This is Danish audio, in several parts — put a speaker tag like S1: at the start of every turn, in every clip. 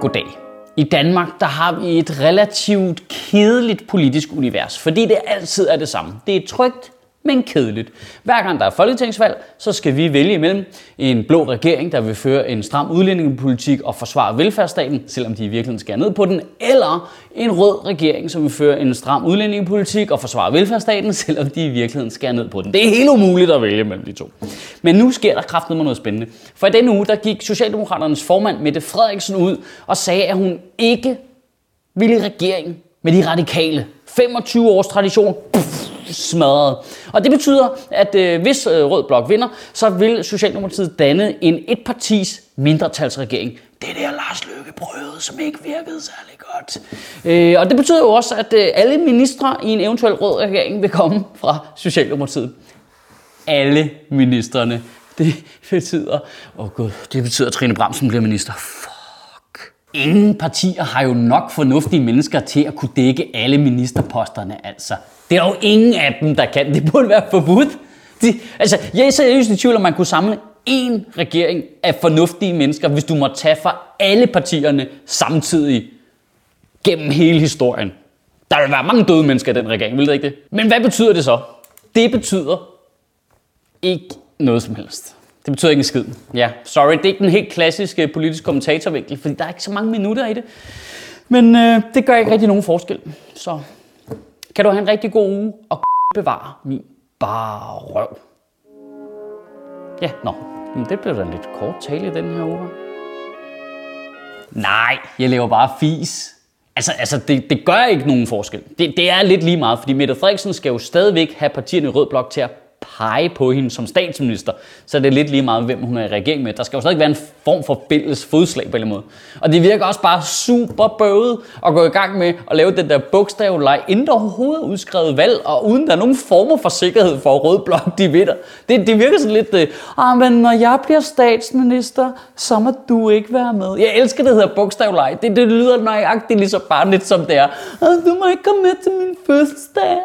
S1: Goddag. I Danmark der har vi et relativt kedeligt politisk univers, fordi det altid er det samme. Det er trygt, men kedeligt. Hver gang der er folketingsvalg, så skal vi vælge imellem en blå regering, der vil føre en stram udlændingepolitik og forsvare velfærdsstaten, selvom de i virkeligheden skal ned på den, eller en rød regering, som vil føre en stram udlændingepolitik og forsvare velfærdsstaten, selvom de i virkeligheden skal ned på den. Det er helt umuligt at vælge mellem de to. Men nu sker der kraften med noget spændende. For i denne uge, der gik Socialdemokraternes formand Mette Frederiksen ud og sagde, at hun ikke ville i regering med de radikale. 25 års tradition. Puff smadret. Og det betyder, at øh, hvis øh, Rød Blok vinder, så vil Socialdemokratiet danne en etpartis mindretalsregering. Det der Lars Løkke prøvede, som ikke virkede særlig godt. Øh, og det betyder jo også, at øh, alle ministre i en eventuel rød regering vil komme fra Socialdemokratiet. Alle ministerne. Det betyder, åh oh gud, det betyder, at Trine Bramsen bliver minister. Fuck. Ingen partier har jo nok fornuftige mennesker til at kunne dække alle ministerposterne, altså. Det er jo ingen af dem, der kan. Det burde være forbudt. De, altså, jeg er seriøst i tvivl, om man kunne samle en regering af fornuftige mennesker, hvis du må tage fra alle partierne samtidig gennem hele historien. Der vil være mange døde mennesker i den regering, vil det ikke det? Men hvad betyder det så? Det betyder ikke noget som helst. Det betyder ikke en skid. Ja, sorry, det er ikke den helt klassiske politiske kommentatorvinkel, fordi der er ikke så mange minutter i det. Men øh, det gør ikke rigtig nogen forskel. Så kan du have en rigtig god uge og bevare min bare røv. Ja, nå. Men det blev da en lidt kort tale i den her uge. Nej, jeg laver bare fis. Altså, altså det, det gør ikke nogen forskel. Det, det er lidt lige meget, fordi Mette Frederiksen skal jo stadigvæk have partierne i Rød Blok til at pege på hende som statsminister, så det er lidt lige meget, hvem hun er i regering med. Der skal jo stadig være en form for fælles fodslag på en eller måde. Og det virker også bare super bøvet at gå i gang med at lave den der bogstavleg, inden der overhovedet er udskrevet valg, og uden der er nogen former for sikkerhed for rød blok, de vinder. Det, det virker sådan lidt, øh, ah, men når jeg bliver statsminister, så må du ikke være med. Jeg elsker det, der hedder bogstavleg. Det, det lyder nøjagtigt lige så barnligt, som det er. Ah, du må ikke komme med til min fødselsdag.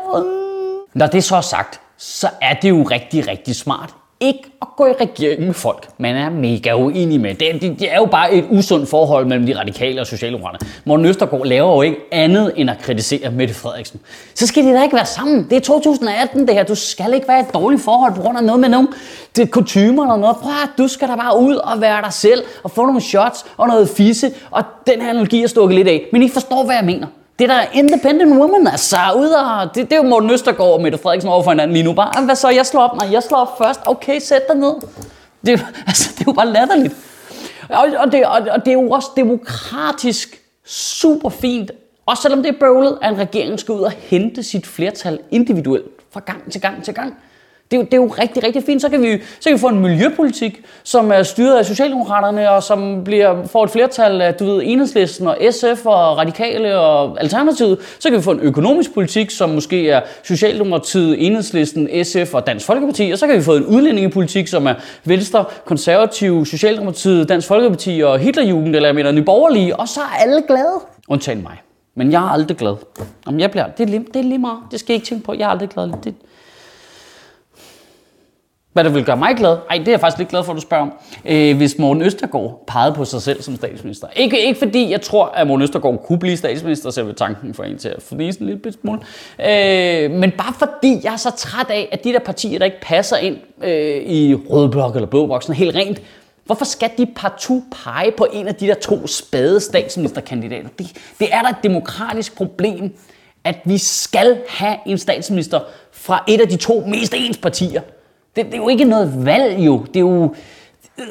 S1: Når det så sagt, så er det jo rigtig, rigtig smart ikke at gå i regering med folk, man er mega uenig med. Det, det, det er jo bare et usundt forhold mellem de radikale og socialdemokraterne. Morten Østergaard laver jo ikke andet end at kritisere Mette Frederiksen. Så skal de da ikke være sammen. Det er 2018 det her. Du skal ikke være i et dårligt forhold på grund af noget med nogen det kutumer eller noget. Prøv at, du skal da bare ud og være dig selv og få nogle shots og noget fisse. Og den her analogi er stukket lidt af. Men I forstår, hvad jeg mener. Det der independent woman, altså ud og, det, det er jo Morten Østergaard og Mette Frederiksen over for hinanden lige nu. Bare, hvad så, jeg slår op? Nej, jeg slår op først. Okay, sæt dig ned. Det, altså, det er jo bare latterligt. Og, og, det, og, og det er jo også demokratisk super fint, også selvom det er bøvlet, at en regering skal ud og hente sit flertal individuelt fra gang til gang til gang. Det er, jo, det er jo rigtig, rigtig fint. Så kan, vi, så kan vi få en miljøpolitik, som er styret af Socialdemokraterne, og som bliver, får et flertal af, du ved, Enhedslisten og SF og Radikale og Alternativet. Så kan vi få en økonomisk politik, som måske er Socialdemokratiet, Enhedslisten, SF og Dansk Folkeparti. Og så kan vi få en udlændingepolitik, som er Venstre, Konservative, Socialdemokratiet, Dansk Folkeparti og Hitlerjugend, eller jeg mener Nyborgerlige. Og så er alle glade. Undtagen mig. Men jeg er aldrig glad. Om jeg bliver, det, er lige, det er lige meget. Det skal I ikke tænke på. Jeg er aldrig glad. Det, hvad der vil gøre mig glad? Ej, det er jeg faktisk lidt glad for, at du spørger om. Øh, hvis Morten Østergaard pegede på sig selv som statsminister. Ikke, ikke fordi jeg tror, at Morten Østergaard kunne blive statsminister, selv tanken for en til at fornise en lille smule. Øh, men bare fordi jeg er så træt af, at de der partier, der ikke passer ind øh, i rød blok eller blå blok, sådan helt rent, Hvorfor skal de partout pege på en af de der to spade statsministerkandidater? Det, det er da et demokratisk problem, at vi skal have en statsminister fra et af de to mest ens partier. Det, det er jo ikke noget valg jo. Det er jo... Øh,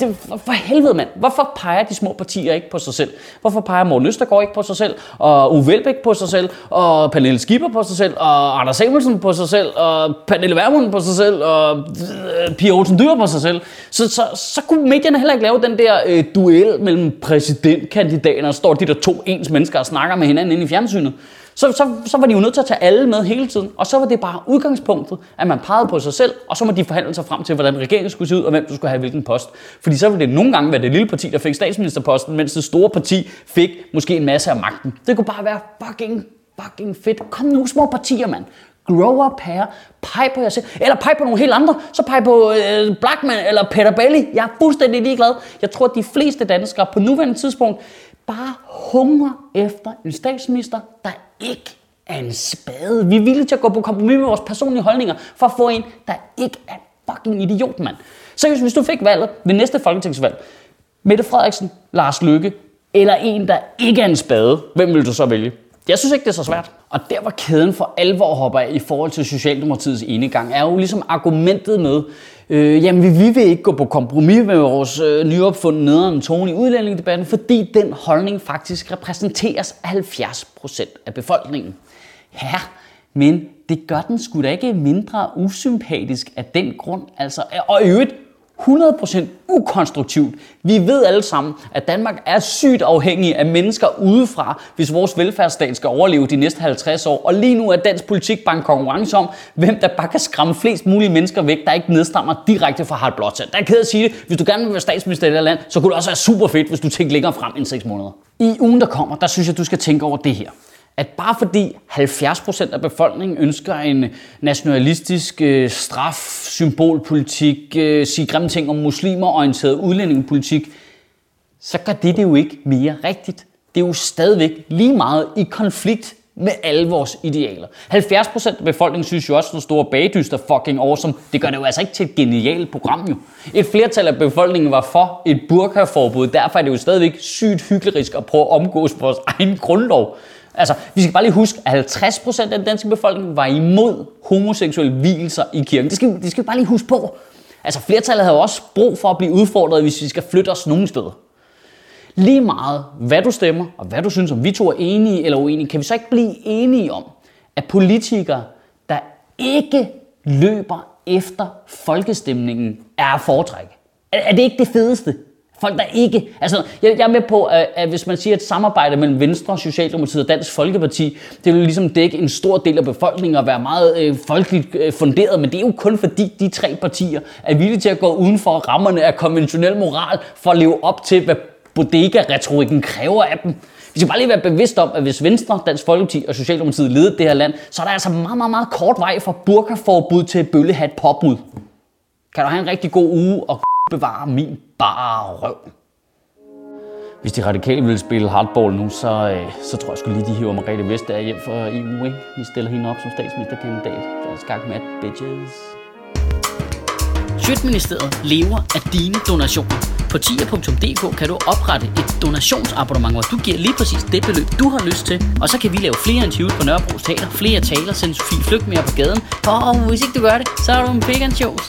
S1: det, for helvede mand. Hvorfor peger de små partier ikke på sig selv? Hvorfor peger Morten Østergaard ikke på sig selv? Og Uwe Elbæk på sig selv? Og Pernille Skipper på sig selv? Og Anders Samuelsen på sig selv? Og Pernille Vermund på sig selv? Og øh, Pia Olsen Dyr på sig selv? Så, så, så kunne medierne heller ikke lave den der øh, duel mellem præsidentkandidater, og står de der to ens mennesker og snakker med hinanden inde i fjernsynet. Så, så, så var de jo nødt til at tage alle med hele tiden. Og så var det bare udgangspunktet, at man pegede på sig selv, og så må de forhandle sig frem til, hvordan regeringen skulle se ud, og hvem du skulle have hvilken post. Fordi så ville det nogle gange være det lille parti, der fik statsministerposten, mens det store parti fik måske en masse af magten. Det kunne bare være fucking, fucking fedt. Kom nu, små partier, mand. Grow up her. Peg på jer selv. Eller peg på nogle helt andre. Så peg på øh, Blackman eller Peter Bailey. Jeg er fuldstændig ligeglad. Jeg tror, at de fleste danskere på nuværende tidspunkt bare hungrer efter en statsminister, der ikke er en spade. Vi er villige til at gå på kompromis med vores personlige holdninger, for at få en, der ikke er fucking idiot, mand. Seriøst, hvis du fik valget ved næste folketingsvalg, Mette Frederiksen, Lars Lykke, eller en, der ikke er en spade, hvem vil du så vælge? Jeg synes ikke, det er så svært. Og der var kæden for alvor hopper af i forhold til Socialdemokratiets enegang, er jo ligesom argumentet med, øh, jamen vi vil ikke gå på kompromis med vores øh, nyopfundne nederen tone i udlændingedebatten, fordi den holdning faktisk repræsenteres af 70% af befolkningen. Ja, men det gør den sgu da ikke mindre usympatisk af den grund. Altså, og i øvrigt, 100% ukonstruktivt. Vi ved alle sammen, at Danmark er sygt afhængig af mennesker udefra, hvis vores velfærdsstat skal overleve de næste 50 år. Og lige nu er dansk politik bare en konkurrence om, hvem der bare kan skræmme flest mulige mennesker væk, der ikke nedstammer direkte fra Harald Blåtand. Der er ked at sige det. Hvis du gerne vil være statsminister i det her land, så kunne det også være super fedt, hvis du tænker længere frem end 6 måneder. I ugen, der kommer, der synes jeg, du skal tænke over det her at bare fordi 70% af befolkningen ønsker en nationalistisk øh, straf, symbolpolitik, øh, sige grimme ting om muslimer, orienteret udlændingepolitik, så gør det det jo ikke mere rigtigt. Det er jo stadigvæk lige meget i konflikt med alle vores idealer. 70% af befolkningen synes jo også, at den store bagdyst er fucking awesome. Det gør det jo altså ikke til et genialt program jo. Et flertal af befolkningen var for et burkaforbud. Derfor er det jo stadigvæk sygt hyggelig at prøve at omgås vores egen grundlov. Altså, vi skal bare lige huske, at 50% af den danske befolkning var imod homoseksuelle hvilelser i kirken. Det skal, det skal vi bare lige huske på. Altså, flertallet havde også brug for at blive udfordret, hvis vi skal flytte os nogen steder. Lige meget, hvad du stemmer, og hvad du synes om vi to er enige eller uenige, kan vi så ikke blive enige om, at politikere, der ikke løber efter folkestemningen, er at foretrække. Er, er det ikke det fedeste? Folk, der ikke... Altså, jeg, jeg er med på, at, at hvis man siger et samarbejde mellem Venstre, Socialdemokratiet og Dansk Folkeparti, det vil ligesom dække en stor del af befolkningen og være meget øh, folkeligt øh, funderet, men det er jo kun fordi de tre partier er villige til at gå uden for rammerne af konventionel moral for at leve op til, hvad bodega-retorikken kræver af dem. Vi skal bare lige være bevidst om, at hvis Venstre, Dansk Folkeparti og Socialdemokratiet leder det her land, så er der altså meget, meget, meget kort vej fra burkaforbud til bøllehat påbud. Kan du have en rigtig god uge og bevare min bare røv. Hvis de radikale vil spille hardball nu, så, øh, så tror jeg sgu lige, de hiver Margrethe Vestager hjem for EU. Ikke? Vi stiller hende op som statsministerkandidat. Der er skak med bitches.
S2: Sjøtministeriet lever af dine donationer. På tia.dk kan du oprette et donationsabonnement, hvor du giver lige præcis det beløb, du har lyst til. Og så kan vi lave flere interviews på Nørrebro Teater, flere taler, sende Sofie Flygt mere på gaden. Og hvis ikke du gør det, så er du en vegan shows.